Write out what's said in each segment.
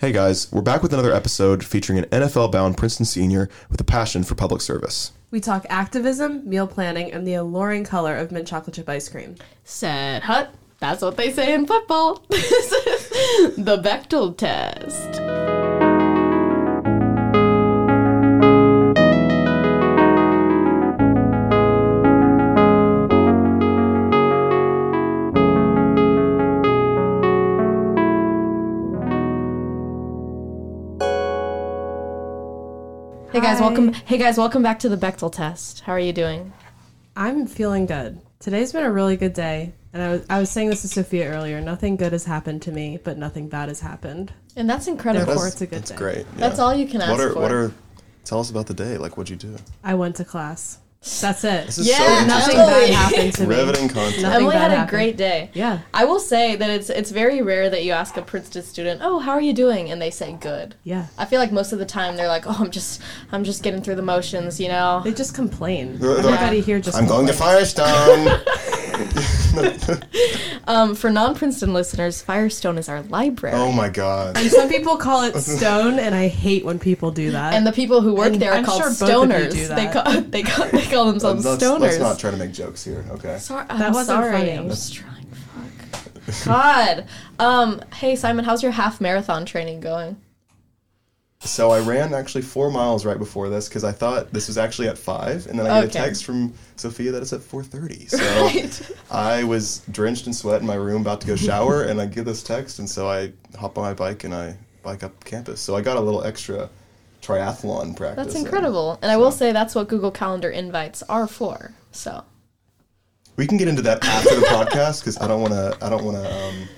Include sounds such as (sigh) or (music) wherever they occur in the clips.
Hey guys, we're back with another episode featuring an NFL bound Princeton senior with a passion for public service. We talk activism, meal planning, and the alluring color of mint chocolate chip ice cream. Said hut. That's what they say in football. (laughs) This is the Bechdel test. Hey guys, Hi. welcome. Hey guys, welcome back to the Bechdel test. How are you doing? I'm feeling good. Today's been a really good day, and I was I was saying this to Sophia earlier. Nothing good has happened to me, but nothing bad has happened. And that's incredible. Therefore, it's a good That's day. great. That's all you can ask What are for. what are? Tell us about the day. Like, what'd you do? I went to class. That's it. This is Yeah, so Nothing bad happened to me. Riveting content. Nothing Emily had a happened. great day. Yeah, I will say that it's it's very rare that you ask a Princeton student, "Oh, how are you doing?" and they say good. yeah. I feel like most of the time they're like, "Oh, I'm just I'm just getting through the motions," you know. They just complain. They're- they're- Everybody here just. I'm going to. Firestone. (laughs) (laughs) (laughs) Um, for non-Princeton listeners, Firestone is our library. oh my god. And some people call it stone, and I hate when people do that. and the people who work And there are I'm called sure both of you stoners. do They call they call they call themselves let's, stoners. let's not try to make jokes here. Okay. Sorry, That I'm wasn't sorry. funny. I'm just trying. Fuck. God. Um. Hey Simon, how's your half marathon training going? So I ran actually four miles right before this because I thought this was actually at five, and then I get a text from Sophia that it's at four thirty. (laughs) So Right. I was drenched in sweat in my room, about to go shower, (laughs) and I get this text, and so I hop on my bike and I bike up campus. So I got a little extra triathlon practice. That's in. incredible. And I will say that's what Google Calendar invites are for. So We can get into that after the (laughs) podcast because I don't want to. I don't want to um,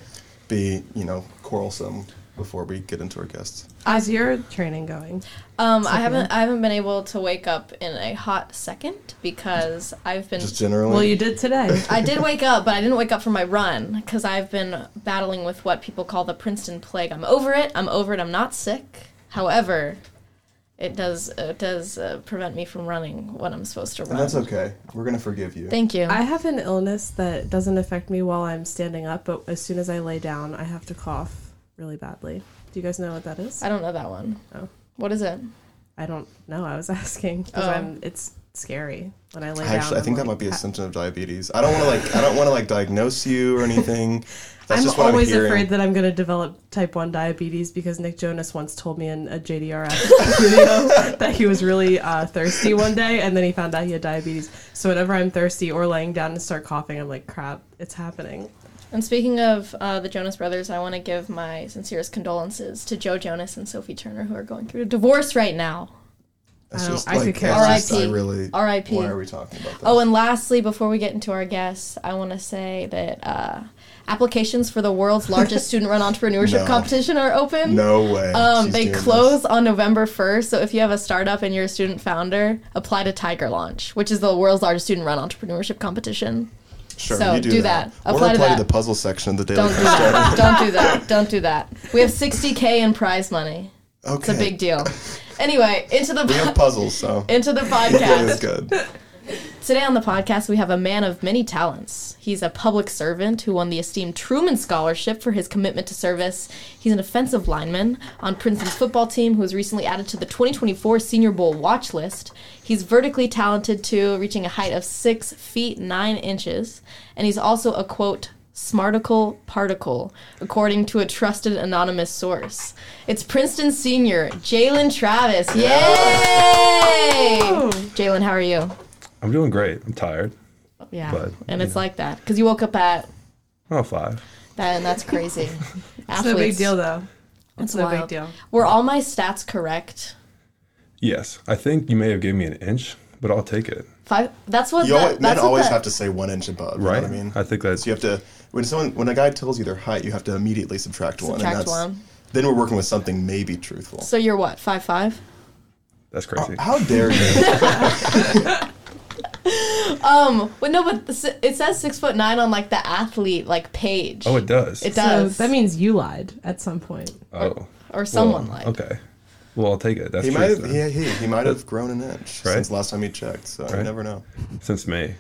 be you know quarrelsome before we get into our guests. How's your training going? um, I haven't I haven't been able to wake up in a hot second because I've been Just generally. Well, you did today. (laughs) I did wake up, but I didn't wake up from my run because I've been battling with what people call the Princeton plague. I'm over it. I'm over it. I'm not sick. However, it does it does uh, prevent me from running when I'm supposed to run. and that's okay. We're gonna forgive you. Thank you. I have an illness that doesn't affect me while I'm standing up, but as soon as I lay down, I have to cough really badly. Do you guys know what that is? I don't know that one. Oh. What is it? I don't know. I was (laughs) asking because Oh. I'm. It's scary when I lay down. Actually, I I'm think that might be a symptom of diabetes. I don't want to like. I don't want to like diagnose you or anything. (laughs) That's I'm just what always I'm afraid that I'm going to develop type 1 diabetes because Nick Jonas once told me in a JDRF (laughs) video that he was really uh, thirsty one day and then he found out he had diabetes. So whenever I'm thirsty or laying down and start coughing, I'm like, crap, it's happening. And speaking of uh, the Jonas Brothers, I want to give my sincerest condolences to Joe Jonas and Sophie Turner, who are going through a divorce right now. It's I just I like care it's just, I R.I.P.. really. R.I.P.. Why are we talking about this? Oh, and lastly, before we get into our guests, I want to say that uh, applications for the world's largest (laughs) student-run entrepreneurship No. competition are open. no way. Um, She's they doing this. close on November 1st, so if you have a startup and you're a student founder, apply to Tiger Launch, which is the world's largest student-run entrepreneurship competition. Sure, so you do, do that. that. Or Apply to apply to, the puzzle section of the Daily Don't do that. Don't do that. Don't do that. We have 60k in prize money. Okay. It's a big deal. Anyway, into the We have (laughs) puzzles, so into the podcast. it is podcast. good. Today on the podcast, we have a man of many talents. He's a public servant who won the esteemed Truman Scholarship for his commitment to service. He's an offensive lineman on Princeton's football team who was recently added to the 2024 Senior Bowl watch list. He's vertically talented too, reaching a height of 6 feet 9 inches. And he's also a quote, smarticle particle, according to a trusted anonymous source. It's Princeton senior, Jalen Travis. Yay! Jalen, how are you? I'm doing great. I'm tired. Yeah, But, and it's like that because you woke up at Oh, five. that, and that's crazy. (laughs) It's no big deal, though. It's It's no wild. big deal. Were all my stats correct? Yes, I think you may have given me an inch, but I'll take it. Five. That's what. You the, always, men that's what always the- have to say one inch above. You Right. know what I mean? I think that's So you have to when someone when a guy tells you their height, you have to immediately subtract, one. Subtract And that's, one. Then we're working with something maybe truthful. So you're what? Five five. that's crazy. Uh, how dare you? (laughs) (laughs) (laughs) Um. Well, no, but it says six foot nine on like the athlete like page. oh, it does. It does. So that means you lied at some point. oh, or someone well, like. Okay. Well, I'll take it. That's he true. might have, yeah, he, he might have grown an inch Right. since last time he checked. So you Right. never know. Since May.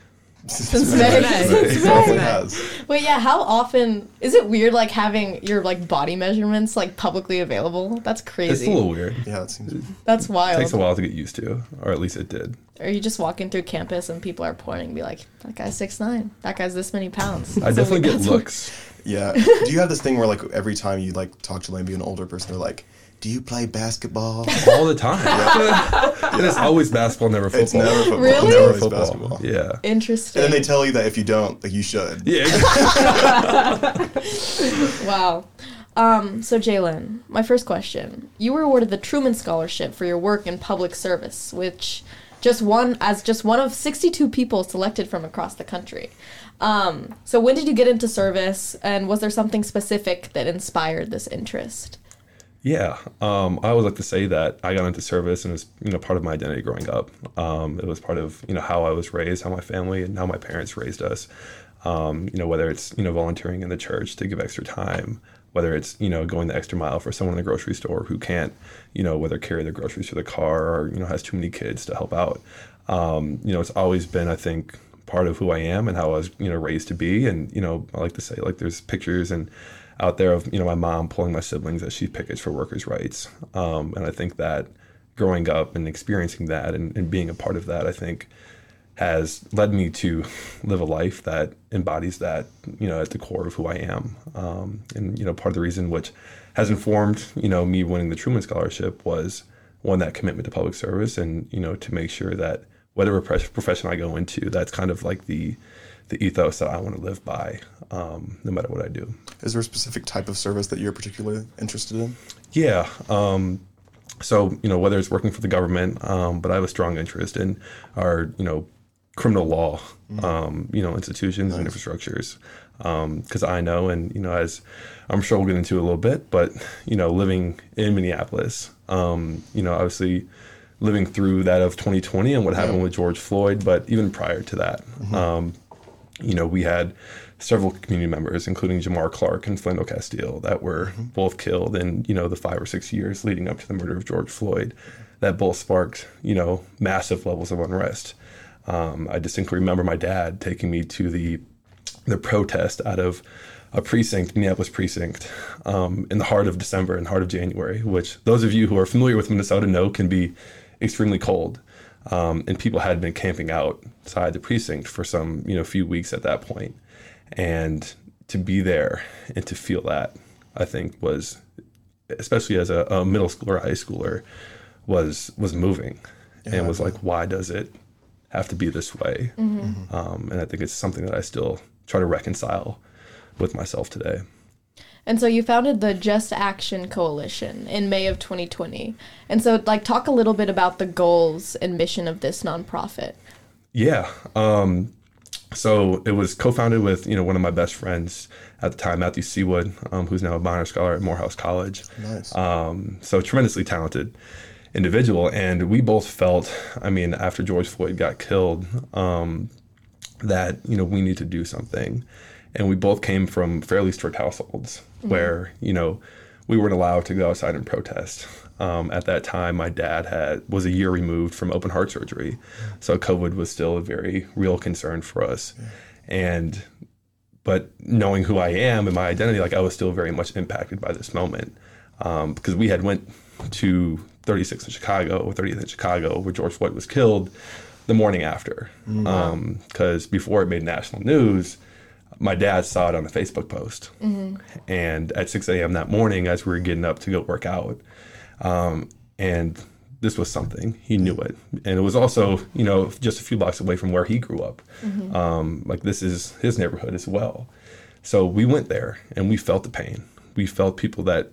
Since May. It Since May. has. Wait, yeah. How often is it weird, like having your like body measurements like publicly available? That's crazy. It's a little weird. Yeah, it seems. That's wild. It takes a while to get used to, or at least it did. Or you just walking through campus and people are pointing, and be like, "That guy's six nine. That guy's this many pounds." I definitely get that's- looks. Yeah. Do you have this thing where like every time you like talk to maybe an older person, they're like, "Do you play basketball?" all the time. (laughs) and it's (laughs) always basketball, never football. It's never football. Really? It's Never always football. basketball. Yeah. Interesting. And then they tell you that if you don't, like you should. Yeah. (laughs) Wow. Um, so Jalen, my first question: You were awarded the Truman Scholarship for your work in public service, which just one as just one of 62 people selected from across the country. Um, so when did you get into service, and was there something specific that inspired this interest? Yeah, um, I always like to say that I got into service and it was you know part of my identity growing up. Um, it was part of you know how I was raised, how my family and how my parents raised us. Um, you know whether it's you know volunteering in the church to give extra time, whether it's you know going the extra mile for someone in the grocery store who can't you know whether carry their groceries to the car or you know has too many kids to help out. Um, you know it's always been I think part of who I am and how I was you know raised to be. And you know I like to say like there's pictures and out there of you know my mom pulling my siblings as she pickets for workers' rights. Um, and I think that growing up and experiencing that and, and being a part of that, I think has led me to (laughs) live a life that embodies that you know at the core of who I am. Um, and you know part of the reason which has informed you know me winning the Truman Scholarship was one that commitment to public service and you know to make sure that whatever profession I go into, that's kind of like the the ethos that I want to live by, um, no matter what I do. Is there a specific type of service that you're particularly interested in? Yeah. Um, so you know whether it's working for the government, um, but I have a strong interest in our you know criminal law, um, you know institutions and infrastructures, because I know and you know as I'm sure we'll get into a little bit, but you know living in Minneapolis, um, you know obviously living through that of 2020 and what happened with George Floyd, but even prior to that, um, you know, we had several community members, including Jamar Clark and Philando Castile, that were both killed in, you know, the five or six years leading up to the murder of George Floyd, that both sparked, you know, massive levels of unrest. Um, I distinctly remember my dad taking me to the the protest out of a precinct, Minneapolis precinct, um, in the heart of December and heart of January, which those of you who are familiar with Minnesota know can be extremely cold. Um, and people had been camping outside the precinct for some, you know, few weeks at that point. And to be there and to feel that, I think was, especially as a, a middle schooler, high schooler, was was moving, and was like, why does it have to be this way? Um, and I think it's something that I still try to reconcile with myself today. And so you founded the Just Action Coalition in May of 2020. And so, like, talk a little bit about the goals and mission of this nonprofit. Yeah. Um, so it was co-founded with you know one of my best friends at the time, Matthew Seawood, um, who's now a minor scholar at Morehouse College. Nice. Um, so tremendously talented individual, and we both felt, I mean, after George Floyd got killed, um, that you know we need to do something, and we both came from fairly strict households where you know we weren't allowed to go outside and protest. Um, at that time, my dad had was a year removed from open heart surgery, so COVID was still a very real concern for us, and but knowing who I am and my identity, like I was still very much impacted by this moment. Um, because we had went to 36 in Chicago or 30th in Chicago where George Floyd was killed the morning after. Because before it made national news, my dad saw it on a Facebook post, and at 6 a.m. that morning, as we were getting up to go work out, um, and this was something he knew it, and it was also you know just a few blocks away from where he grew up. Um, like this is his neighborhood as well. So we went there and we felt the pain. We felt people that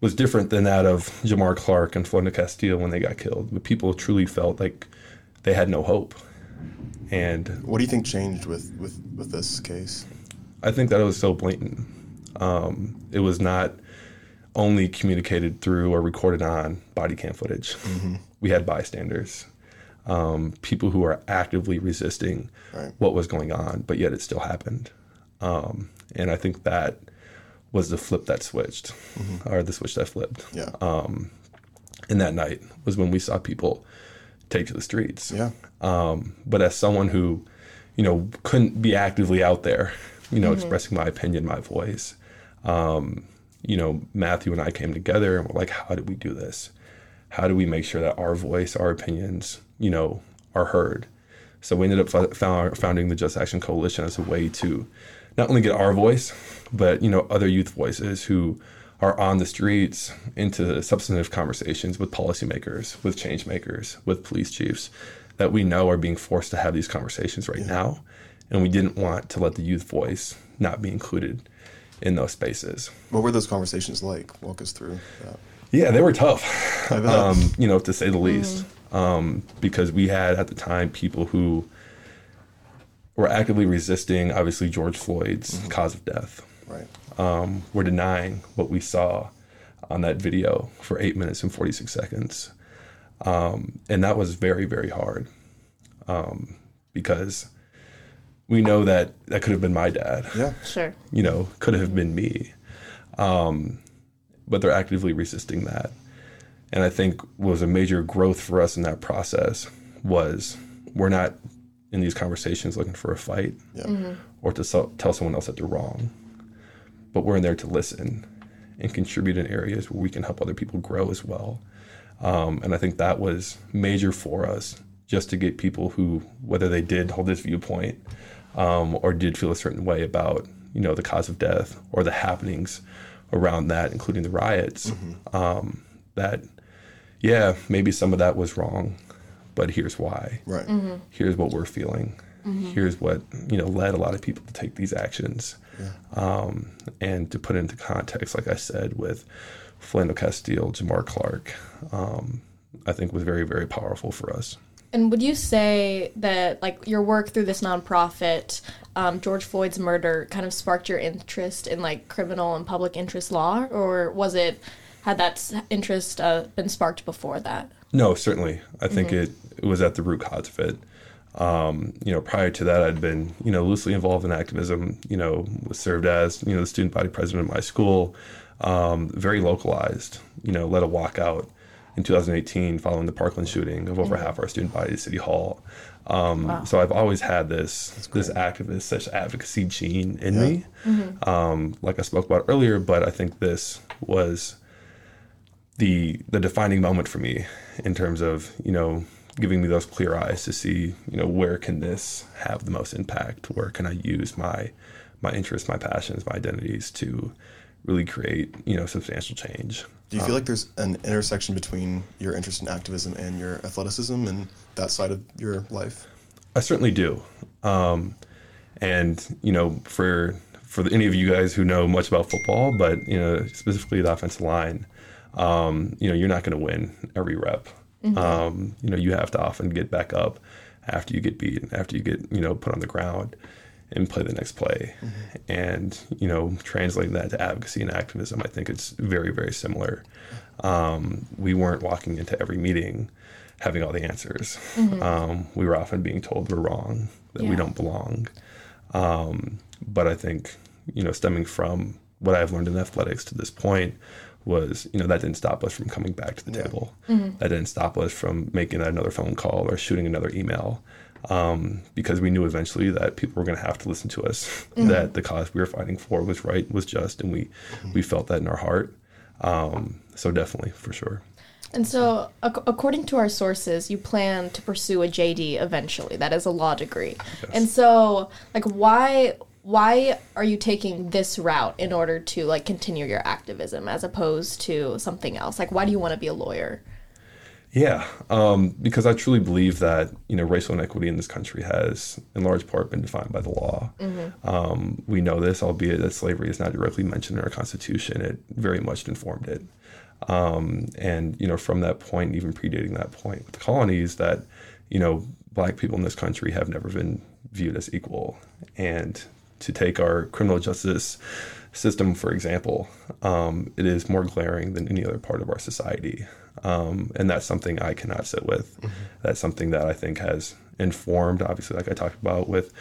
was different than that of Jamar Clark and Philando Castile when they got killed. But people truly felt like they had no hope. And What do you think changed with with with this case? I think that it was so blatant. Um, it was not only communicated through or recorded on body cam footage. We had bystanders, um, people who are actively resisting Right. what was going on, but yet it still happened. Um, and I think that was the flip that switched, or the switch that flipped. Yeah. And that night was when we saw people take to the streets. yeah. Um, but as someone who, you know, couldn't be actively out there, you know, expressing my opinion, my voice. Um, you know, Matthew and I came together and we're like, how do we do this? How do we make sure that our voice, our opinions, you know, are heard? So we ended up fo- found, founding the Just Action Coalition as a way to not only get our voice, but you know, other youth voices who are on the streets into substantive conversations with policymakers, with change makers, with police chiefs that we know are being forced to have these conversations right now. And we didn't want to let the youth voice not be included in those spaces. What were those conversations like? Walk us through that. Yeah, they were tough, um, you know, to say the least, um, because we had at the time people who were actively resisting, obviously, George Floyd's cause of death. Right. Um, were denying what we saw on that video for eight minutes and 46 seconds. Um, and that was very, very hard um, because we know that that could have been my dad Yeah. Sure. you know, could have been me. Um, but they're actively resisting that. And I think was a major growth for us in that process was we're not in these conversations looking for a fight Yeah. or to so- tell someone else that they're wrong, but we're in there to listen and contribute in areas where we can help other people grow as well. Um, and I think that was major for us just to get people who, whether they did hold this viewpoint um, or did feel a certain way about, you know, the cause of death or the happenings around that, including the riots, um, that, yeah, maybe some of that was wrong, but here's why Right. here's what we're feeling here's what you know led a lot of people to take these actions um, and to put it into context like i said with Philando Castile, Jamar Clark, um, I think was very, very powerful for us. And would you say that like your work through this nonprofit, um, George Floyd's murder, kind of sparked your interest in like criminal and public interest law, or was it had that interest uh, been sparked before that? No, certainly. I think it, it was at the root cause of it. Um, you know, prior to that, I'd been, you know, loosely involved in activism, you know, was served as, you know, the student body president of my school, um, very localized, you know, led a walkout in 2018 following the Parkland shooting of over half our student body at City Hall. Um, So I've always had this this activist, such advocacy gene in me, um, like I spoke about earlier. But I think this was the the defining moment for me in terms of you know giving me those clear eyes to see you know where can this have the most impact where can i use my my interests my passions my identities to really create you know substantial change Do you feel like there's an intersection between your interest in activism and your athleticism and that side of your life? I certainly do. Um, and you know, for for any of you guys who know much about football, but you know, specifically the offensive line, um, you know, you're not going to win every rep. Um, you know, you have to often get back up after you get beat, after you get you know put on the ground, and play the next play. And you know, translating that to advocacy and activism, I think it's very very similar. Um, we weren't walking into every meeting having all the answers. Um, we were often being told we're wrong, that we don't belong. Um, but I think, you know, stemming from what I've learned in athletics to this point was, you know, that didn't stop us from coming back to the table. That didn't stop us from making another phone call or shooting another email. Um, because we knew eventually that people were going to have to listen to us, (laughs) that the cause we were fighting for was right, was just, and we we felt that in our heart. Um, so definitely, for sure. And so, ac- according to our sources, you plan to pursue a JD eventually. That is a law degree. And so, like, why why are you taking this route in order to like continue your activism as opposed to something else? Like, why do you want to be a lawyer? Yeah, um, because I truly believe that you know racial inequity in this country has, in large part, been defined by the law. Um, we know this, albeit that slavery is not directly mentioned in our Constitution. It very much informed it, um, and you know from that point, even predating that point with the colonies, that you know black people in this country have never been viewed as equal, and to take our criminal justice system, for example, um, it is more glaring than any other part of our society. Um, and that's something I cannot sit with. That's something that I think has informed, obviously, like I talked about with,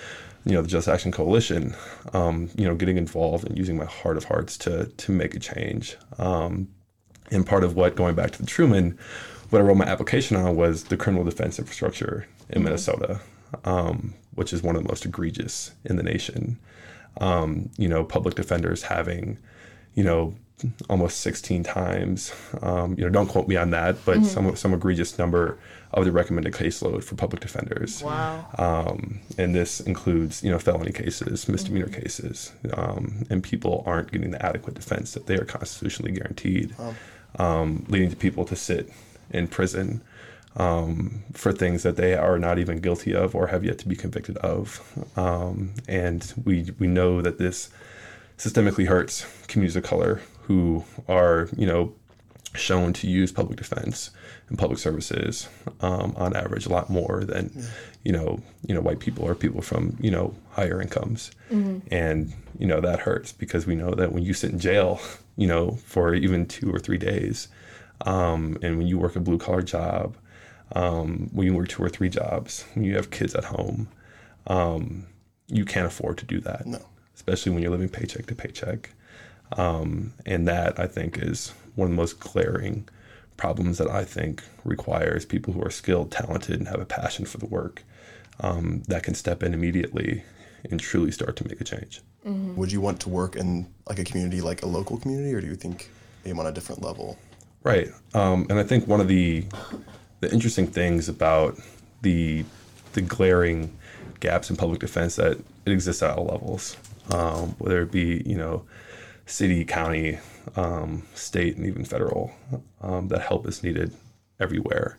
you know, the Just Action Coalition, um, you know, getting involved and using my heart of hearts to, to make a change. Um, and part of what, going back to the Truman, what I wrote my application on was the criminal defense infrastructure in Minnesota. Um, which is one of the most egregious in the nation. Um, you know, public defenders having, you know, almost 16 times. Um, you know, don't quote me on that, but some some egregious number of the recommended caseload for public defenders. Wow. Um, and this includes, you know, felony cases, misdemeanor cases, um, and people aren't getting the adequate defense that they are constitutionally guaranteed, um, leading to people to sit in prison um, for things that they are not even guilty of or have yet to be convicted of. Um, and we we know that this systemically hurts communities of color who are, you know, shown to use public defense and public services um, on average a lot more than you know you know white people or people from you know higher incomes. And you know that hurts because we know that when you sit in jail you know for even two or three days um, and when you work a blue collar job um, when you work two or three jobs when you have kids at home um, you can't afford to do that No. especially when you're living paycheck to paycheck um, and that I think is one of the most glaring problems that I think requires people who are skilled, talented, and have a passion for the work um, that can step in immediately and truly start to make a change. Would you want to work in like a community, like a local community, or do you think aim on a different level? Right, um, and I think one of the the interesting things about the the glaring gaps in public defense that it exists at all levels, um, whether it be you know city, county, um, state, and even federal, um, that help is needed everywhere.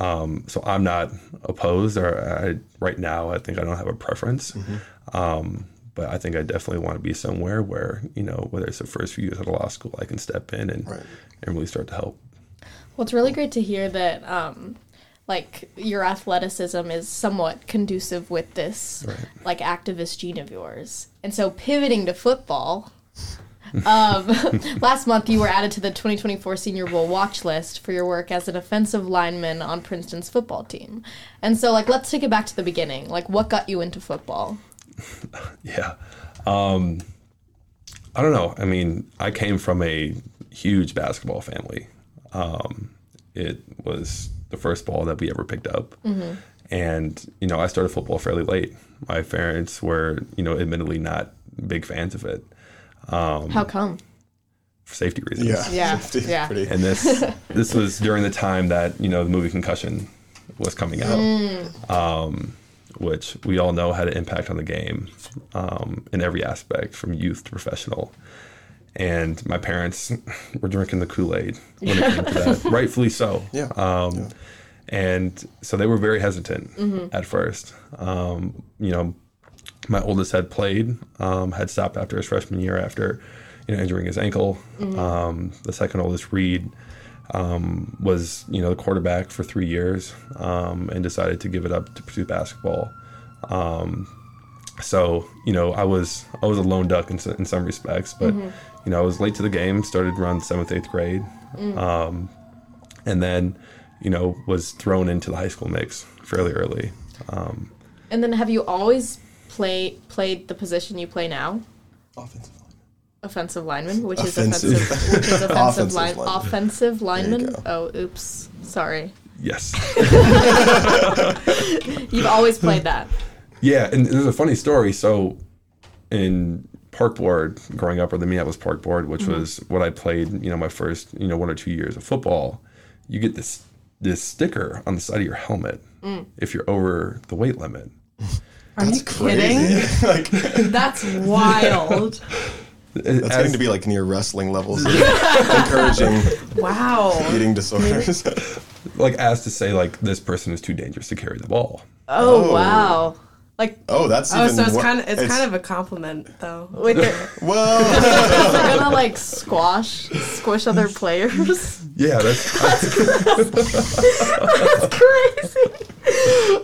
Um, so I'm not opposed, or I, right now I think I don't have a preference. Um, but I think I definitely want to be somewhere where you know whether it's the first few years at a law school, I can step in and Right. and really start to help. Well, it's really great to hear that, um, like, your athleticism is somewhat conducive with this, Right. like, activist gene of yours. And so, pivoting to football, um, (laughs) last month you were added to the 2024 Senior Bowl watch list for your work as an offensive lineman on Princeton's football team. And so, like, let's take it back to the beginning. Like, what got you into football? (laughs) Yeah. Um, I don't know. I mean, I came from a huge basketball family. Um, it was the first ball that we ever picked up. And, you know, I started football fairly late. My parents were, you know, admittedly not big fans of it Um, How come? for safety reasons. Yeah, Yeah, (laughs) Pretty- yeah. pretty- And this (laughs) this was during the time that, you know, the movie Concussion was coming out. Um, which we all know had an impact on the game um, in every aspect, from youth to professional. And my parents (laughs) were drinking the Kool Aid when it came to (laughs) that, rightfully so. Yeah. Um, And so they were very hesitant at first. Um, you know, my oldest had played, um, had stopped after his freshman year after, you know, injuring his ankle. Um, the second oldest, Reed, um, was you know the quarterback for three years um, and decided to give it up to pursue basketball. Um, so you know I was I was a lone duck in, in some respects, but you know I was late to the game. Started around seventh eighth grade, um, and then you know was thrown into the high school mix fairly early. Um, And then, have you always play, played the position you play now? Offensive line. offensive lineman, which is Offensive. offensive, which is (laughs) offensive, Offensive line, lineman. offensive lineman. Oh, oops, sorry. yes. (laughs) You've always played that. Yeah, and there's a funny story. So, in park board growing up, or the Minneapolis park board, which mm-hmm. was what I played, you know, my first, you know, one or two years of football, you get this this sticker on the side of your helmet mm. if you're over the weight limit. Are you kidding? Crazy. (laughs) like That's wild. that's As- getting to be like near wrestling levels, (laughs) of encouraging Wow. eating disorders. (laughs) like as to say, like this person is too dangerous to carry the ball. Oh, Oh. wow! Like oh, that's Oh, even so it's wor- kind of it's, kind of a compliment though. (laughs) wait, they're, (laughs) well. (laughs) they're gonna like squash, squish other players. Yeah, that's that's Crazy.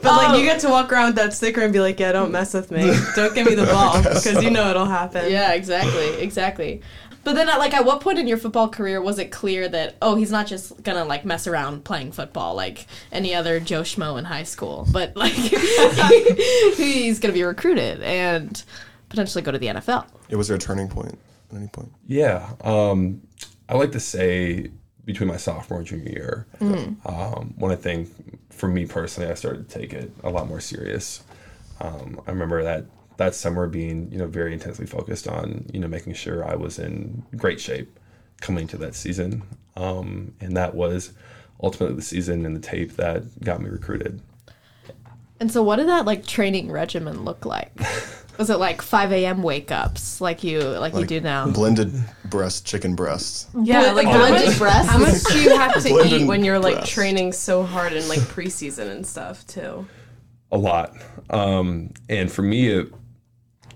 But like you oh. get to walk around with that sticker and be like, yeah, don't mess with me. Don't give me the ball because you know it'll happen. Yeah, exactly, exactly. But then, at, like, at what point in your football career was it clear that oh, he's not just gonna like mess around playing football like any other Joe Schmo in high school, but like (laughs) he's gonna be recruited and potentially go to the NFL. It was there a turning point at any point? Yeah, um, I like to say between my sophomore and junior year, um, when I think for me personally, I started to take it a lot more serious. um, I remember that that summer being you know very intensely focused on you know making sure I was in great shape coming to that season, um, and that was ultimately the season and the tape that got me recruited. And so, what did that like training regimen look like? (laughs) Was it like 5 a.m. wake ups like you like, you do now? Blended breast, chicken breasts. Yeah, like how blended much, breasts? how much do you have to Blended eat when you're like breasts. training so hard in like preseason and stuff too? a lot. Um, and for me, it,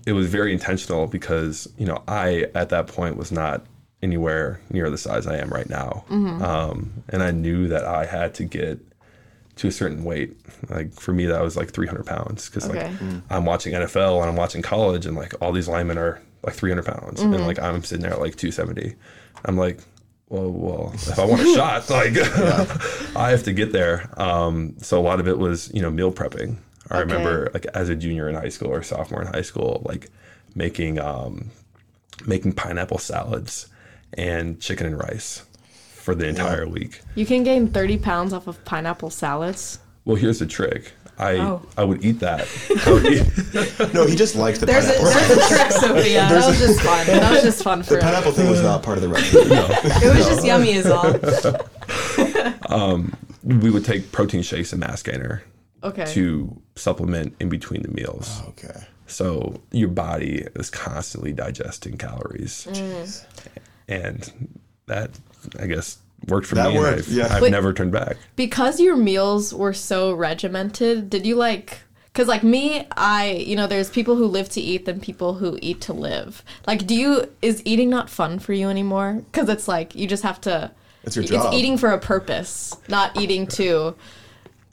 it was very intentional because, you know, I, at that point, was not anywhere near the size I am right now. Um, and I knew that I had to get to a certain weight. Like for me, that was like 300 pounds because Okay. like I'm watching NFL and I'm watching college and like all these linemen are like 300 pounds and like I'm sitting there at like 270. I'm like, well, well, if I want a (laughs) shot, like (laughs) I have to get there. Um, so a lot of it was, you know, meal prepping. I Okay. remember like as a junior in high school or sophomore in high school, like making um, making pineapple salads and chicken and rice for the entire week. You can gain 30 pounds off of pineapple salads. Well, here's the trick. I Oh. I would eat that. (laughs) Would eat, No, he just liked the There's a, pineapple. there's a trick, Sophia. (laughs) That was just fun. That was just fun for the him. pineapple thing was not part of the recipe. (laughs) It was just yummy as all. um, we would take protein shakes and mass gainer Okay. to supplement in between the meals. Okay. So your body is constantly digesting calories, Mm. and that I guess worked for That me. and worked, I've, yeah. I've Wait. never turned back. because your meals were so regimented did you like because like me i you know there's people who live to eat than people who eat to live like do you is eating not fun for you anymore because it's like you just have to It's your job. it's eating for a purpose not eating to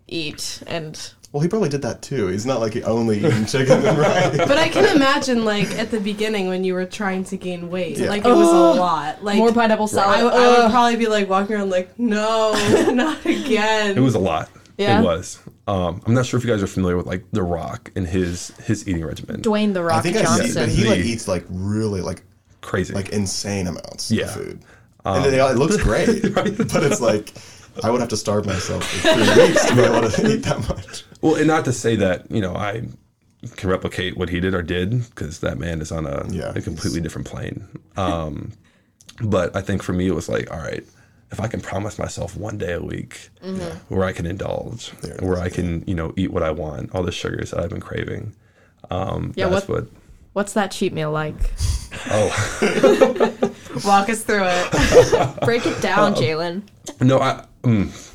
eat and Well, he probably did that too. He's not like he only eating (laughs) chicken and rice. But I can imagine, like at the beginning when you were trying to gain weight, Yeah. like it was a lot. Like more pineapple I, salad w- I would probably be like walking around like, no, (laughs) not again. It was a lot. Yeah? It was. Um, I'm not sure if you guys are familiar with like The Rock and his his eating regimen. dwayne the rock I think I see, johnson but he like eats like really like Crazy. like insane amounts Yeah. of food. and it, it looks great, (laughs) but it's like I would have to starve myself for three weeks to be able to eat that much. well, and not to say that you know I can replicate what he did or did because that man is on a, Yeah, a completely different plane. Um, but I think for me it was like, all right, if I can promise myself one day a week where I can indulge, There it I can you know eat what I want, all the sugars that I've been craving. Um, Yeah, that's what- what. what's that cheat meal like Oh (laughs) Walk us through it. (laughs) break it down jalen no, I. Mm,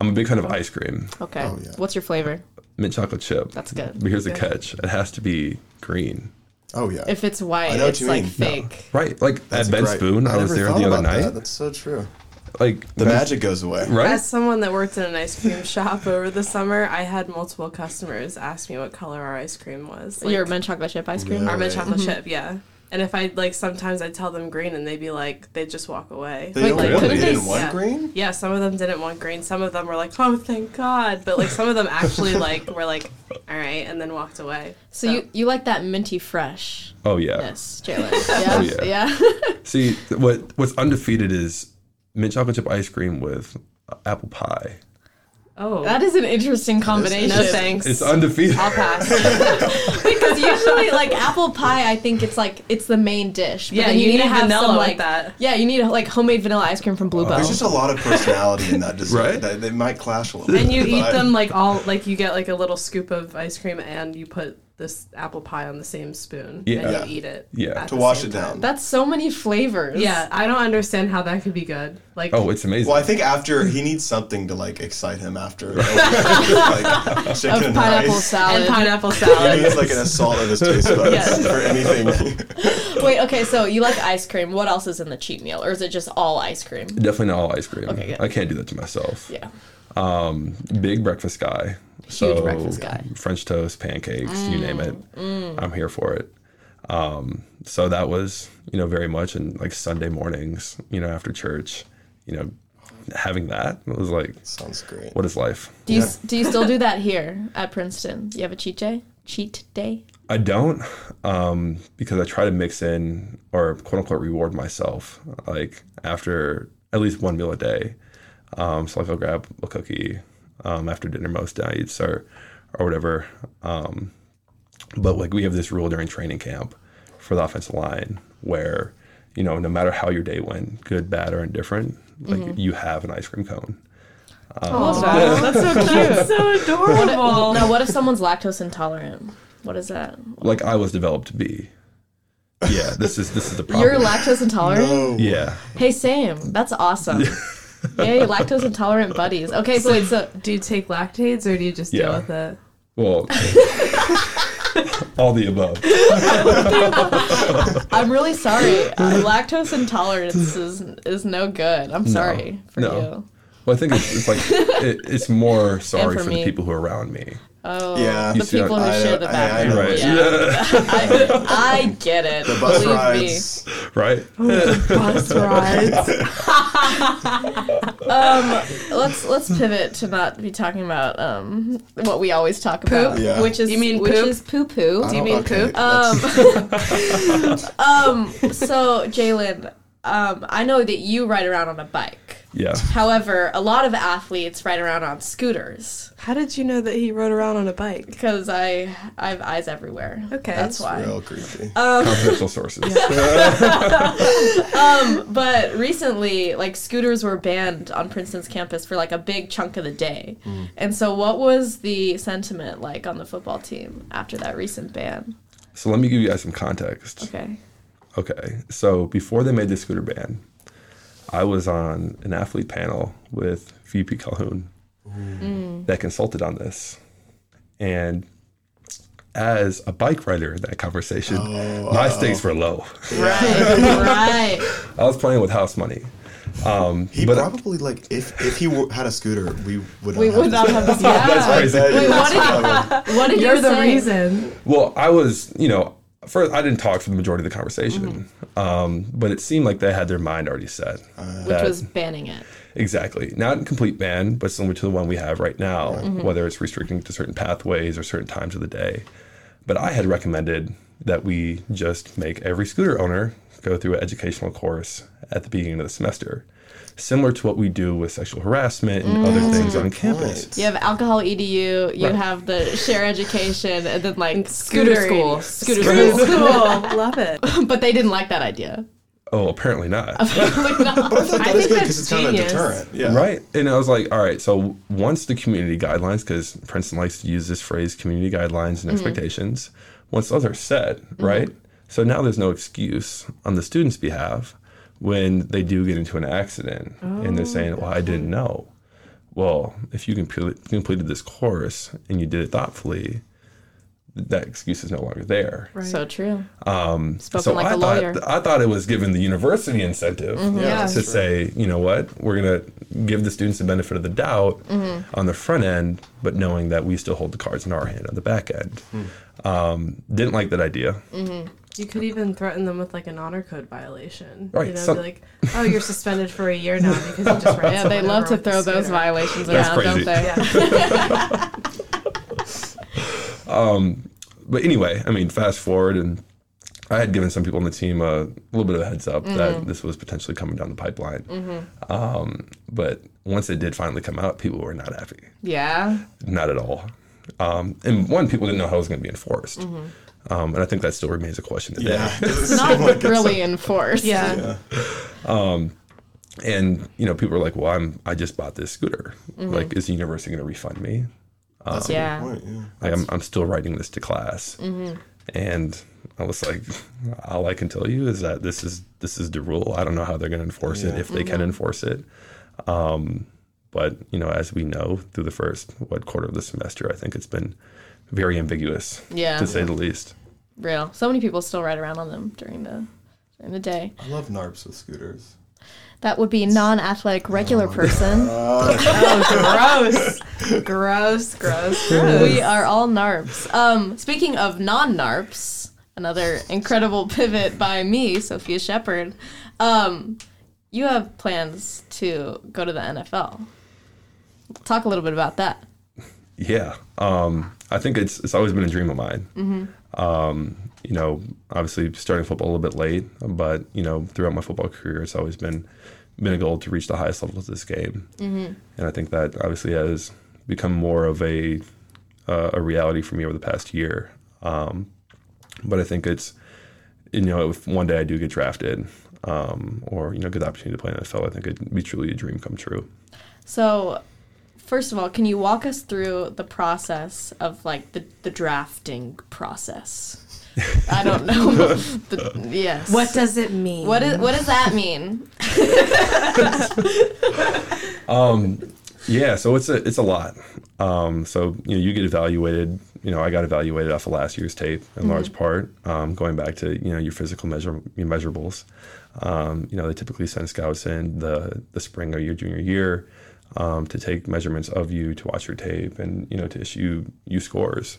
I'm a big fan of ice cream, okay Oh, yeah. what's your flavor mint chocolate chip. That's good. But here's the Good. catch: it has to be green. Oh yeah, if it's white I know it's like mean. fake Right, like That's at Bent great. Spoon, I, was there the other night. that. That's so true. Like The Ben- magic goes away. right? As someone that worked in an ice cream shop over the summer, I had multiple customers ask me what color our ice cream was. Like, your mint chocolate chip ice cream Yeah. our mint Right. chocolate chip, yeah. And if I like, sometimes I'd tell them green, and they'd be like, they'd just walk away. They Wait, don't like, really they didn't want yeah. green. Yeah, some of them didn't want green. Some of them were like, "Oh, thank God!" But like, some of them actually (laughs) like were like, "All right," and then walked away. So, you, you like that minty fresh? oh yeah. Yes, (laughs) Jalen. Yeah, Oh, yeah. yeah. (laughs) See, what what's undefeated is mint chocolate chip ice cream with uh, apple pie. Oh, that is an interesting combination. no thanks. It's undefeated. I'll pass. (laughs) because usually, like apple pie, I think it's like it's the main dish. But Yeah, then you need need to have vanilla some with like that. Yeah, you need like homemade vanilla ice cream from Blue Bluebell. There's just a lot of personality in that dessert. Right? That they might clash a little. and you eat but I- them like all like you get like a little scoop of ice cream, and you put this apple pie on the same spoon, Yeah. and Yeah. you eat it. Yeah. to wash same it time. down. That's so many flavors. Yeah, I don't understand how that could be good. Like, oh, it's amazing. Well, I think after he needs something to like excite him after (laughs) like chicken Of and pineapple rice. salad. and pineapple salad. (laughs) He needs like an assault of his taste buds Yes. for anything. (laughs) Wait, okay, so you like ice cream. What else is in the cheat meal? Or is it just all ice cream? Definitely not all ice cream. Okay, good. I can't do that to myself. Yeah. Um, big breakfast guy. so breakfast guy. Mm, French toast, pancakes, you name it. I'm here for it. Um, so that was, you know, very much in like Sunday mornings, you know, after church, you know, having that it was like, Sounds great. what is life? Do you Yeah. do you still do that here at Princeton? You have a cheat day? Cheat day? I don't, um, because I try to mix in or quote unquote reward myself, like after at least one meal a day. Um, so like I'll grab a cookie um, after dinner most nights or or whatever. Um, But like we have this rule during training camp for the offensive line where, you know, no matter how your day went, good, bad, or indifferent, like you have an ice cream cone. Oh, (laughs) That's so cute. so adorable. now, what if someone's lactose intolerant? What is that? Like I was developed to be. Yeah, this is this is the problem. You're lactose intolerant? No. yeah. Hey, same. That's awesome. (laughs) Yay, lactose intolerant buddies. Okay, so wait, so Do you take Lactaid or do you just deal Yeah. with it? Well, all the above. (laughs) I'm really sorry. Uh, lactose intolerance is is no good. I'm sorry for no. you. Well, I think it's, it's like it, it's more (laughs) sorry for for, me. the people who are around me. Oh, Yeah. the people who I- share the I- I Right. Yeah. I, I get it. The bus Believe rides. Right? Bus rides. (laughs) Um, let's let's pivot to not be talking about um what we always talk about, Yeah. which is You mean which poop? is poo poo. I you mean okay, poop? that's- (laughs) Um, so Jalen, um, I know that you ride around on a bike. Yeah. However, a lot of athletes ride around on scooters How did you know that he rode around on a bike? because I I have eyes everywhere. Okay. that's why. Real creepy. (laughs) Confidential sources. (laughs) Um, but recently, like scooters were banned on Princeton's campus for like a big chunk of the day. And so, what was the sentiment like on the football team after that recent ban? So let me give you guys some context. Okay. Okay. So before they made the scooter ban, I was on an athlete panel with VP Calhoun that consulted on this. And as a bike rider in that conversation, my stakes were low. Right. (laughs) right. I was playing with house money. Um, He but probably like if if he w- had a scooter, we would. Not We have would this not have this. conversation. (laughs) Yeah. crazy. Wait, what that's did probably- What did You're you the say? reason. Well, I was, you know, first I didn't talk for the majority of the conversation, mm-hmm. um, but it seemed like they had their mind already set. Uh, Which that- was banning it. exactly not in complete ban, but similar to the one we have right now, mm-hmm. whether it's restricting to certain pathways or certain times of the day. But I had recommended that we just make every scooter owner go through an educational course at the beginning of the semester, similar to what we do with sexual harassment and other mm. things on campus. point. You have alcohol EDU, you Right. have the share education, and then like Scooter scooter school. Scooter Scooter school. school. (laughs) Love it. but they didn't like that idea. Oh, apparently not. (laughs) Like, no. (laughs) But I feel like I that is think good that's because it's kind of a genius. deterrent. Yeah. Right. And I was like, all right, so once the community guidelines, because Princeton likes to use this phrase, community guidelines and mm-hmm. expectations, once those are set, mm-hmm. right? So now there's no excuse on the student's behalf when they do get into an accident and they're saying, well, I didn't know. Well, if you compl- completed this course and you did it thoughtfully, that excuse is no longer there. So true. Um, Spoken so like I a lawyer. thought I thought it was giving the university incentive Yeah, to that's true. say, you know what, we're gonna give the students the benefit of the doubt Mm-hmm. on the front end, but knowing that we still hold the cards in our hand on the back end. Hmm. Um, didn't like that idea. You could even threaten them with like an honor code violation. Right, You know, some- be like, oh, you're suspended for a year now because you just read (laughs) Yeah, they love to throw those violations That's around, crazy. don't they? Yeah. (laughs) But anyway, I mean, fast forward, and I had given some people on the team a little bit of a heads up Mm-hmm. that this was potentially coming down the pipeline. Um, but once it did finally come out, people were not happy. Yeah. Not at all. Um, and one, people didn't know how it was going to be enforced. Mm-hmm. Um, and I think that still remains a question today. Yeah. It's (laughs) not really enforced. Yeah. Yeah. And you know, people are like, "Well, I'm I just bought this scooter. Mm-hmm. Like, is the university going to refund me? That's a Yeah. good point. Yeah. Like, I'm I'm still riding this to class." Mm-hmm. And I was like, "All I can tell you is that this is this is the rule. I don't know how they're going to enforce it if they Mm-hmm. can enforce it." Um, but you know, as we know through the first what quarter of the semester, I think it's been very ambiguous, Yeah. to say the least. Real. So many people still ride around on them during the during the day. I love NARPs with scooters. That would be non-athletic regular person. (laughs) Oh, gross. gross, gross, gross. we are all NARPs. Um, speaking of non-NARPs, another incredible pivot by me, Sophia Shepard. Um, you have plans to go to the NFL. Talk a little bit about that. Yeah, um, I think it's it's always been a dream of mine. Um, you know, obviously starting football a little bit late, but you know, throughout my football career, it's always been been a goal to reach the highest level of this game, and I think that obviously has become more of a uh, a reality for me over the past year. Um, but I think it's you know if one day I do get drafted um, or you know get the opportunity to play in the NFL, I think it'd be truly a dream come true. So, first of all, can you walk us through the process of like the, the drafting process? (laughs) I don't know. the, yes. What does it mean? what is what does that mean? (laughs) um, Yeah, so it's a it's a lot. Um, so you know you get evaluated. You know I got evaluated off of last year's tape in large part, um, going back to you know your physical measure your measurables. Um, you know they typically send scouts in the the spring of your junior year um, to take measurements of you, to watch your tape, and you know to issue you scores.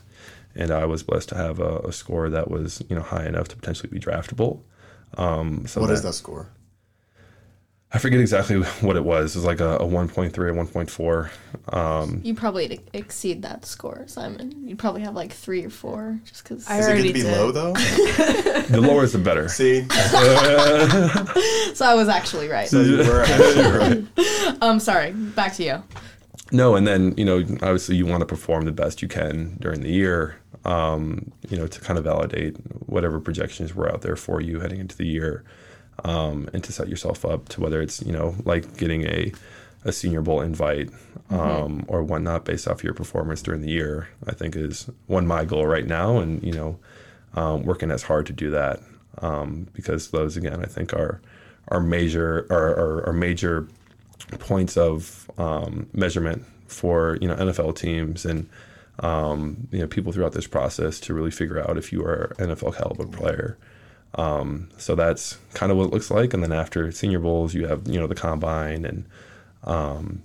And I was blessed to have a, a score that was you know high enough to potentially be draftable. Um, so What is that score? I forget exactly what it was. It was like a, a 1.3 or 1.4. Um, You probably exceed that score, Simon. You'd probably have like three or four, just because. I Does it get already to be did. low though? the lower is the better. See, (laughs) So I was actually right. so you were actually right. (laughs) Um, sorry. Back to you. No, and then you know, obviously, you want to perform the best you can during the year. Um, you know, to kind of validate whatever projections were out there for you heading into the year, um, and to set yourself up to whether it's you know like getting a a Senior Bowl invite um, or whatnot based off your performance during the year. I think is one my goal right now, and you know, um, working as hard to do that um, because those again I think are are major are, are, are major points of um, measurement for you know NFL teams and um, you know people throughout this process to really figure out if you are an NFL caliber player. Um, so that's kind of what it looks like. And then after Senior Bowls, you have you know the combine and um,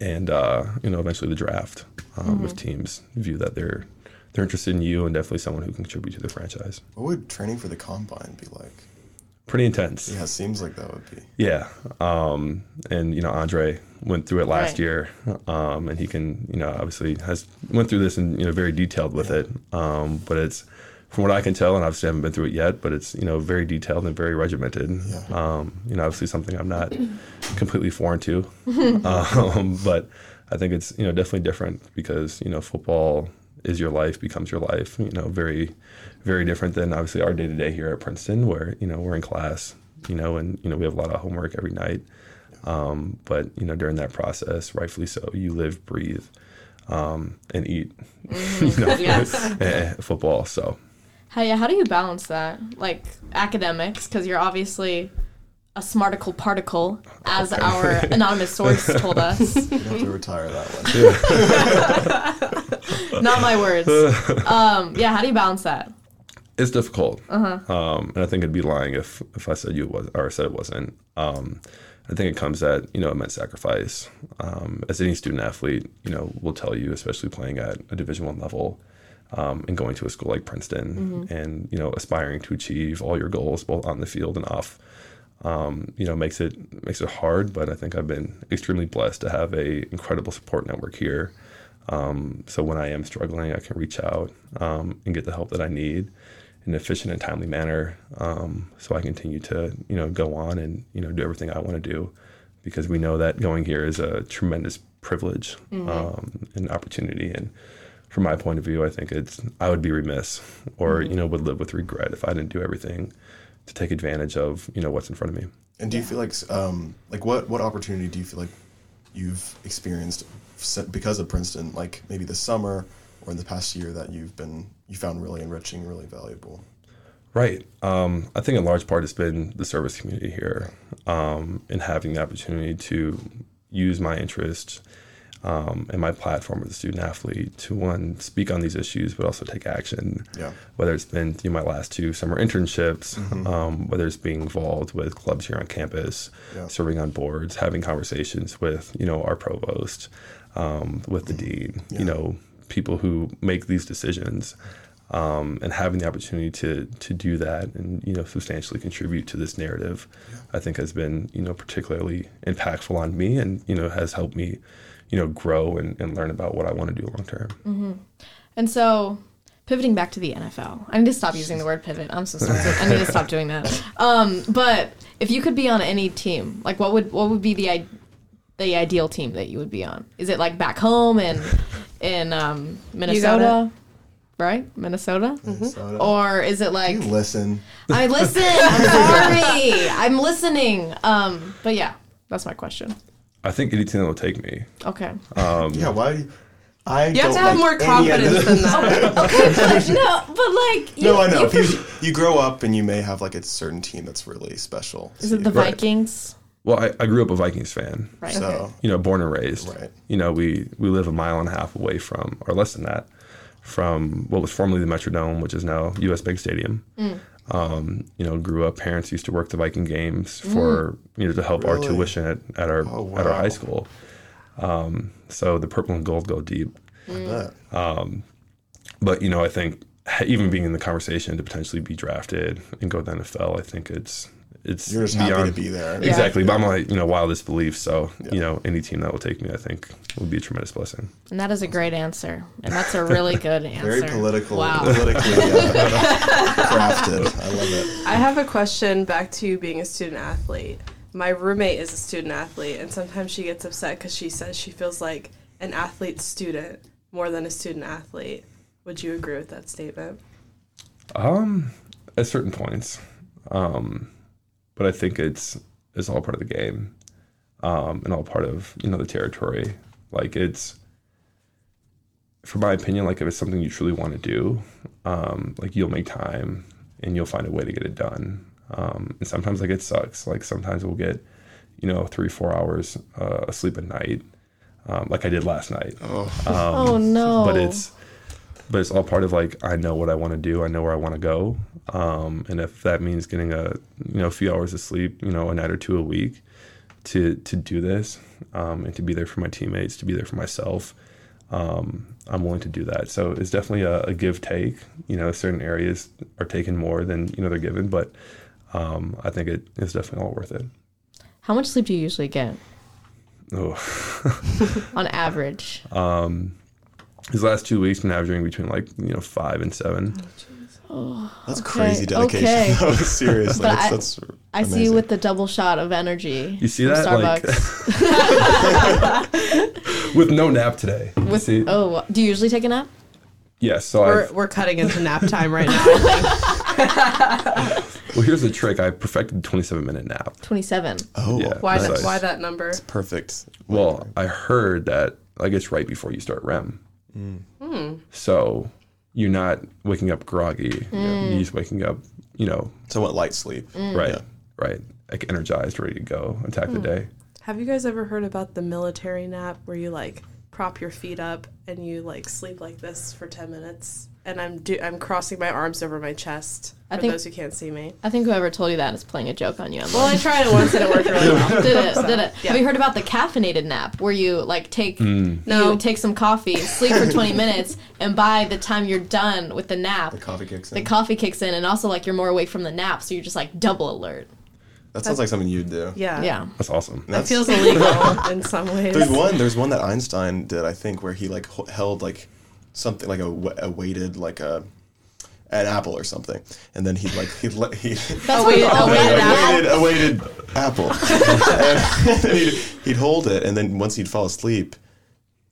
and uh, you know eventually the draft um, if teams view that they're they're interested in you and definitely someone who can contribute to the franchise. What would training for the combine be like? Pretty intense. Yeah, it seems like that would be. Yeah, um, and you know Andre went through it last Right. year, um, and he can you know obviously has went through this and you know very detailed with it. Um, but it's from what I can tell, and obviously I haven't been through it yet, but it's you know very detailed and very regimented. Yeah. Um, you know obviously something I'm not completely foreign to, um, but I think it's you know definitely different because you know football is your life becomes your life. You know very very different than obviously our day to day here at Princeton, where you know we're in class, you know, and you know we have a lot of homework every night. Um, but you know during that process, rightfully so, you live, breathe, um, and eat, you know, Yes. eh, football. So How yeah? How do you balance that? Like academics, because you're obviously a smarticle particle, as our (laughs) anonymous source told us. (laughs) You have to retire that one. (laughs) Not my words. Um, yeah. How do you balance that? it's difficult, um, and I think it'd be lying if if I said you was or said it wasn't. Um, I think it comes at you know immense sacrifice. Um, as any student athlete, you know, will tell you, especially playing at a Division One level, um, and going to a school like Princeton, and you know, aspiring to achieve all your goals both on the field and off. Um, you know, makes it makes it hard, but I think I've been extremely blessed to have a incredible support network here. Um, so when I am struggling, I can reach out um, and get the help that I need in an efficient and timely manner. Um, so I continue to you know go on and you know do everything I want to do because we know that going here is a tremendous privilege um, and opportunity. And from my point of view, I think it's I would be remiss or you know would live with regret if I didn't do everything to take advantage of you know what's in front of me. And do you feel like, um, like what what opportunity do you feel like you've experienced because of Princeton? Like maybe this summer or in the past year that you've been you found really enriching, really valuable. Right. Um, I think in large part it's been the service community here um, and having the opportunity to use my interest um, and my platform as a student athlete to one speak on these issues, but also take action. Yeah. Whether it's been through my last two summer internships, um, whether it's being involved with clubs here on campus, Yeah. serving on boards, having conversations with you know our provost, um, with the dean, Yeah. you know people who make these decisions um, and having the opportunity to to do that and you know substantially contribute to this narrative, I think has been you know particularly impactful on me and you know has helped me you know grow and, and learn about what I want to do long term. And so, pivoting back to the NFL, I need to stop using the word pivot. I'm so sorry. (laughs) I need to stop doing that. Um, but if you could be on any team, like what would what would be the i- the ideal team that you would be on? Is it like back home in in um, Minnesota? right? Minnesota? Minnesota. Or is it like You listen. I listen. (laughs) I'm sorry. I'm listening. Um, but yeah, that's my question. I think any team that will take me. Okay. Um, yeah, why? you- I You have don't to have like more confidence than this. that. (laughs) but no, but like you, No, I know. you- You, you grow up and you may have like a certain team that's really special. is it the Right. Vikings? Well, I, I grew up a Vikings fan. Right. So You know, born and raised. Right. You know, we we live a mile and a half away from, or less than that, from what was formerly the Metrodome, which is now U.S. Bank Stadium. Mm. Um, you know, grew up. Parents used to work the Viking games for you know to help our tuition at, at our Oh, at our high school. Um, so the purple and gold go deep. I bet. But you know, I think even being in the conversation to potentially be drafted and go to the NFL, I think it's it's You're just happy to be there. Exactly, but I'm like you know wildest belief. So you know, any team that will take me, I think, would be a tremendous blessing. And that is a great answer. And that's a really (laughs) good answer. Very political, Wow. politically uh, (laughs) crafted. I love it. I have a question back to you being a student athlete. My roommate is a student athlete, and sometimes she gets upset because she says she feels like an athlete student more than a student athlete. Would you agree with that statement? Um, at certain points, um, but I think it's it's all part of the game, um, and all part of you know the territory. Like it's, for my opinion, like if it's something you truly want to do, um, like you'll make time and you'll find a way to get it done. Um, and sometimes like it sucks. Like sometimes we'll get, you know, three four hours uh, of sleep at night, um, like I did last night. oh (laughs) no. but it's but it's all part of like I know what I want to do. I know where I want to go. Um, and if that means getting a you know a few hours of sleep, you know, a night or two a week to to do this um, and to be there for my teammates, to be there for myself, um, I'm willing to do that. So it's definitely a, a give take. You know, certain areas are taken more than you know they're given, but um, I think it is definitely all worth it. How much sleep do you usually get Oh. (laughs) (laughs) on average? These last two weeks, been averaging between like you know five and seven. Oh, that's crazy dedication. okay. (laughs) though. Seriously, But that's, I- that's I see you with the double shot of energy. You see from that? Like- Starbucks. (laughs) With no nap today. with see? oh, do you usually take a nap? Yes. So We're, I've, we're cutting into nap time right (laughs) now. Well, here's the trick. I perfected the 27 minute nap. Twenty-seven. Oh, Yeah. Why, Nice. that, why that number? It's perfect. Well, I heard that I guess right before you start REM. Mm. So you're not waking up groggy. Mm. You're just waking up, you know, Somewhat light sleep. Mm. right, Yeah. right, like energized, ready to go, attack the day. Have you guys ever heard about the military nap where you like prop your feet up and you like sleep like this for 10 minutes? And I'm do- I'm crossing my arms over my chest I for think- those who can't see me. I think whoever told you that is playing a joke on you. Emily. Well, I tried it once and it worked really well. (laughs) did it? Did it? Yeah. Have you heard about the caffeinated nap, where you like take hmm. No. you take some coffee, sleep for twenty (laughs) minutes, and by the time you're done with the nap, The coffee kicks in. the coffee kicks in, and also like you're more awake from the nap, so you're just like double alert. that sounds like something you'd do. Yeah. Yeah. That's awesome. That That's- feels (laughs) illegal in some ways. There's one. There's one that Einstein did, I think, where he like h- held like something like a, a weighted like a an apple or something, and then he'd like he'd let he (laughs) That's what wait, you call wait, it, an apple. weighted, a weighted apple. (laughs) and then he'd, he'd hold it, and then once he'd fall asleep,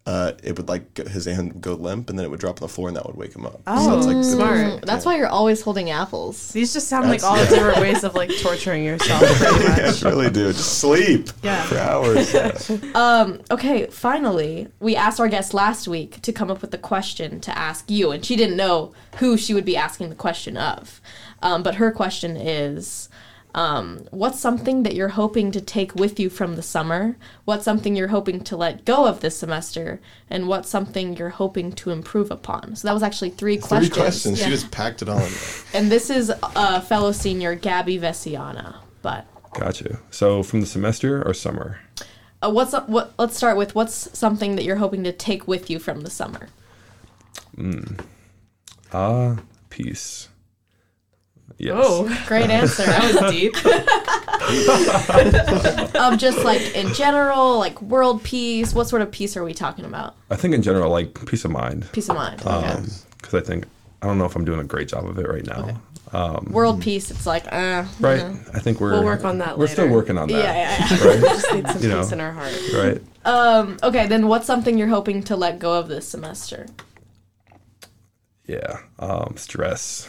uh, it would like his hand would go limp, and then it would drop on the floor, and that would wake him up. Oh, it's like smart. That's why you're always holding apples. These just sound like all the (laughs) yeah. different ways of like torturing yourself. (laughs) Pretty Yeah, really do. Just sleep Yeah. for hours. (laughs) Um, okay, finally, we asked our guest last week to come up with a question to ask you, and she didn't know who she would be asking the question of. Um, but her question is um, What's something that you're hoping to take with you from the summer? What's something you're hoping to let go of this semester? And what's something you're hoping to improve upon? So that was actually three Three questions. questions. Yeah. She just packed it on. (laughs) And this is uh, fellow senior Gabby Vesiana. But Gotcha. So from the semester or summer? uh, what's what? Let's start with what's something that you're hoping to take with you from the summer. Ah, peace. Yes. Oh, Great answer. that was deep. (laughs) of just like in general, like world peace. What sort of peace are we talking about? I think in general, like peace of mind. Peace of mind. Okay. Because I think I don't know if I'm doing a great job of it right now. world peace. It's like, uh, Right. I think we're We'll work on that We're still working on that. yeah, yeah. We Right. (laughs) just need some You know. peace in our heart. right. Um, okay, then what's something you're hoping to let go of this semester? Yeah, um, stress.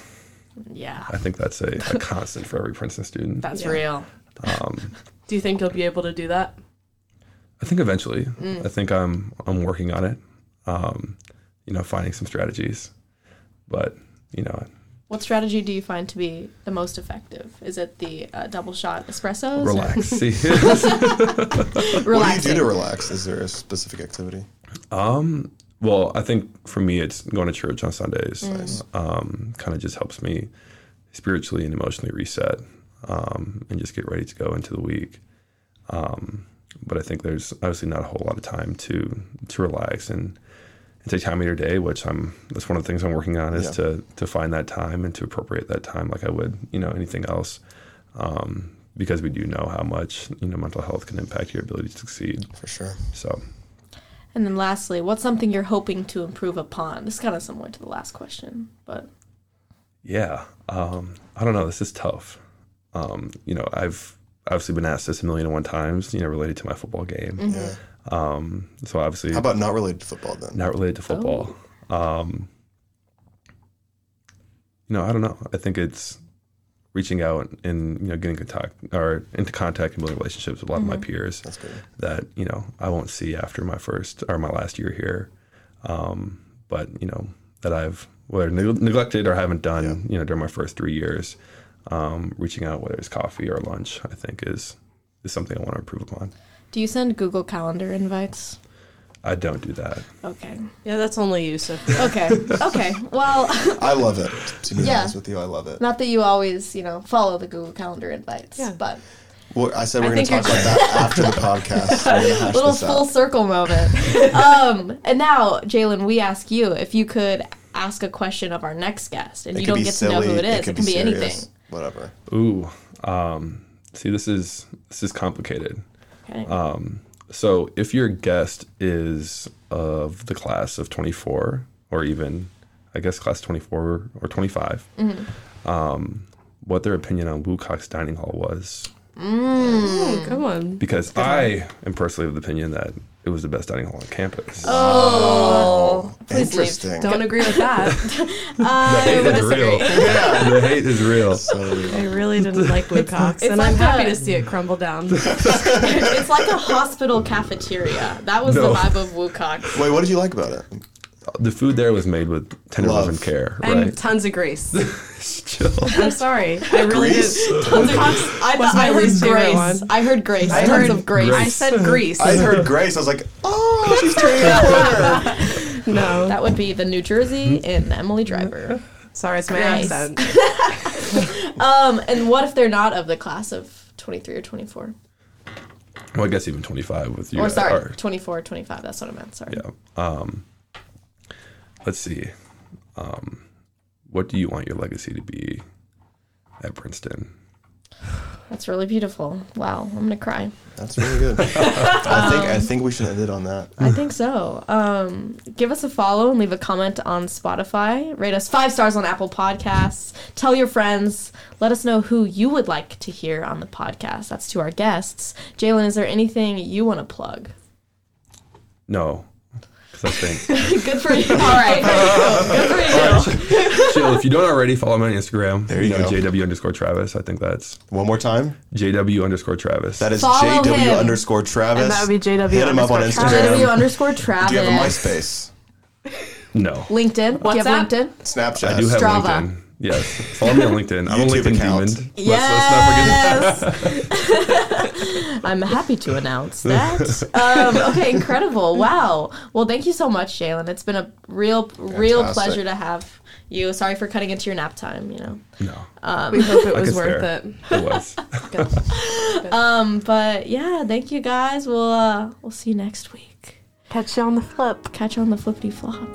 Yeah, I think that's a, a (laughs) constant for every Princeton student. that's Yeah. real. Do you think you'll be able to do that? I think eventually. I think I'm I'm working on it. Um, you know, finding some strategies, but you know, What strategy do you find to be the most effective? Is it the uh, double shot espressos? or- relax. (laughs) What do you do to relax? Is there a specific activity? um, well, I think for me, it's going to church on Sundays. Nice. Um, kind of just helps me spiritually and emotionally reset, um, and just get ready to go into the week. Um, but I think there's obviously not a whole lot of time to to relax and, and take time of your day, which I'm that's one of the things I'm working on is Yeah. to to find that time and to appropriate that time like I would you know anything else, um, because we do know how much you know mental health can impact your ability to succeed. For sure. So And then lastly, what's something you're hoping to improve upon? This is kind of similar to the last question, but yeah, um, I don't know. This is tough. Um, you know, I've obviously been asked this a million and one times. You know, related to my football game. Yeah. Um, so obviously How about not related to football then? not related to football. Um, you know, I don't know. I think it's reaching out and you know getting contact or into contact and building relationships with a lot of my peers That's good. that you know I won't see after my first or my last year here, um, but you know that I've whether neg- neglected or haven't done you know during my first three years. Um, reaching out whether it's coffee or lunch, I think is is something I want to improve upon. do you send Google Calendar invites? I don't do that. Okay. Yeah, that's only you, Sophia. (laughs) Okay. Okay. Well, (laughs) I love it. To be Yeah. honest with you, I love it. not that you always, you know, follow the Google Calendar invites, Yeah. but Well, I said we're I going to think talk about that after the podcast. (laughs) We're gonna hash little this full out. circle moment. um, and now, Jalen, we ask you if you could ask a question of our next guest, and It you could don't be get to know who silly, it is. It, could can be, serious, anything. Whatever. Ooh, um, see, this is this is complicated. Okay. So, if your guest is of the class of 24, or even, I guess, class 24 or 25, um, what their opinion on Wilcox Dining Hall was, Ooh, come on. because I am personally of the opinion that it was the best dining hall on campus. oh, oh. please leave. Interesting. Don't agree with that. (laughs) Um, (laughs) the hate is real. the hate is real. So, I really didn't like (laughs) Wilcox, and like I'm happy a- to see it crumble down. it's like a hospital cafeteria. That was No. the vibe of Wilcox. wait, what did you like about it? The food there was made with tender love, Love. and care, And right? tons of grace. (laughs) Chill. I'm sorry. I really Grease? did. Tons of I, Was thought, I heard grace. one. I heard grace. I Tons heard of grace. I said grease. I heard Grace. I was like, oh, (laughs) she's turning a corner. no. That would be the New Jersey in Emily Driver. Sorry, it's my Grace. accent. (laughs) Um, and what if they're not of the class of 23 or 24? Well, I guess even 25 with you. Or sorry, are- 24 or 25. That's what I meant. Sorry. Yeah. Um, let's see. Um, what do you want your legacy to be at Princeton? That's really beautiful. Wow, I'm gonna cry. That's really good. (laughs) I think I think we should end it on that. I think so. Um, give us a follow and leave a comment on Spotify. Rate us five stars on Apple Podcasts. Tell your friends. Let us know who you would like to hear on the podcast. That's to our guests. Jalen, is there anything you want to plug? No. Because I think, Good for you. All right. (laughs) Good for you. Jill, if you don't already, follow me on Instagram. There you know, go. JW underscore Travis. I think that's One more time. JW underscore Travis. That is Follow JW him. underscore Travis. And that would be JW Hit him up on Instagram. Travis. JW underscore Travis. Do you have a MySpace? no. LinkedIn. Do you have WhatsApp? LinkedIn? Snapchat. I do have Strava. LinkedIn. Yes. Follow me on LinkedIn. I'm a LinkedIn account. demon. Let's, let's not forget Yes. (laughs) I'm happy to announce that. (laughs) Um, okay, incredible. Wow. Well, thank you so much, Jalen. It's been a real, real pleasure to have you. Sorry for cutting into your nap time, you know. No. We hope it was worth fair. it. It was. (laughs) (laughs) Um, but yeah, thank you guys. We'll uh, we'll see you next week. Catch you on the flip. Catch you on the flippity flop.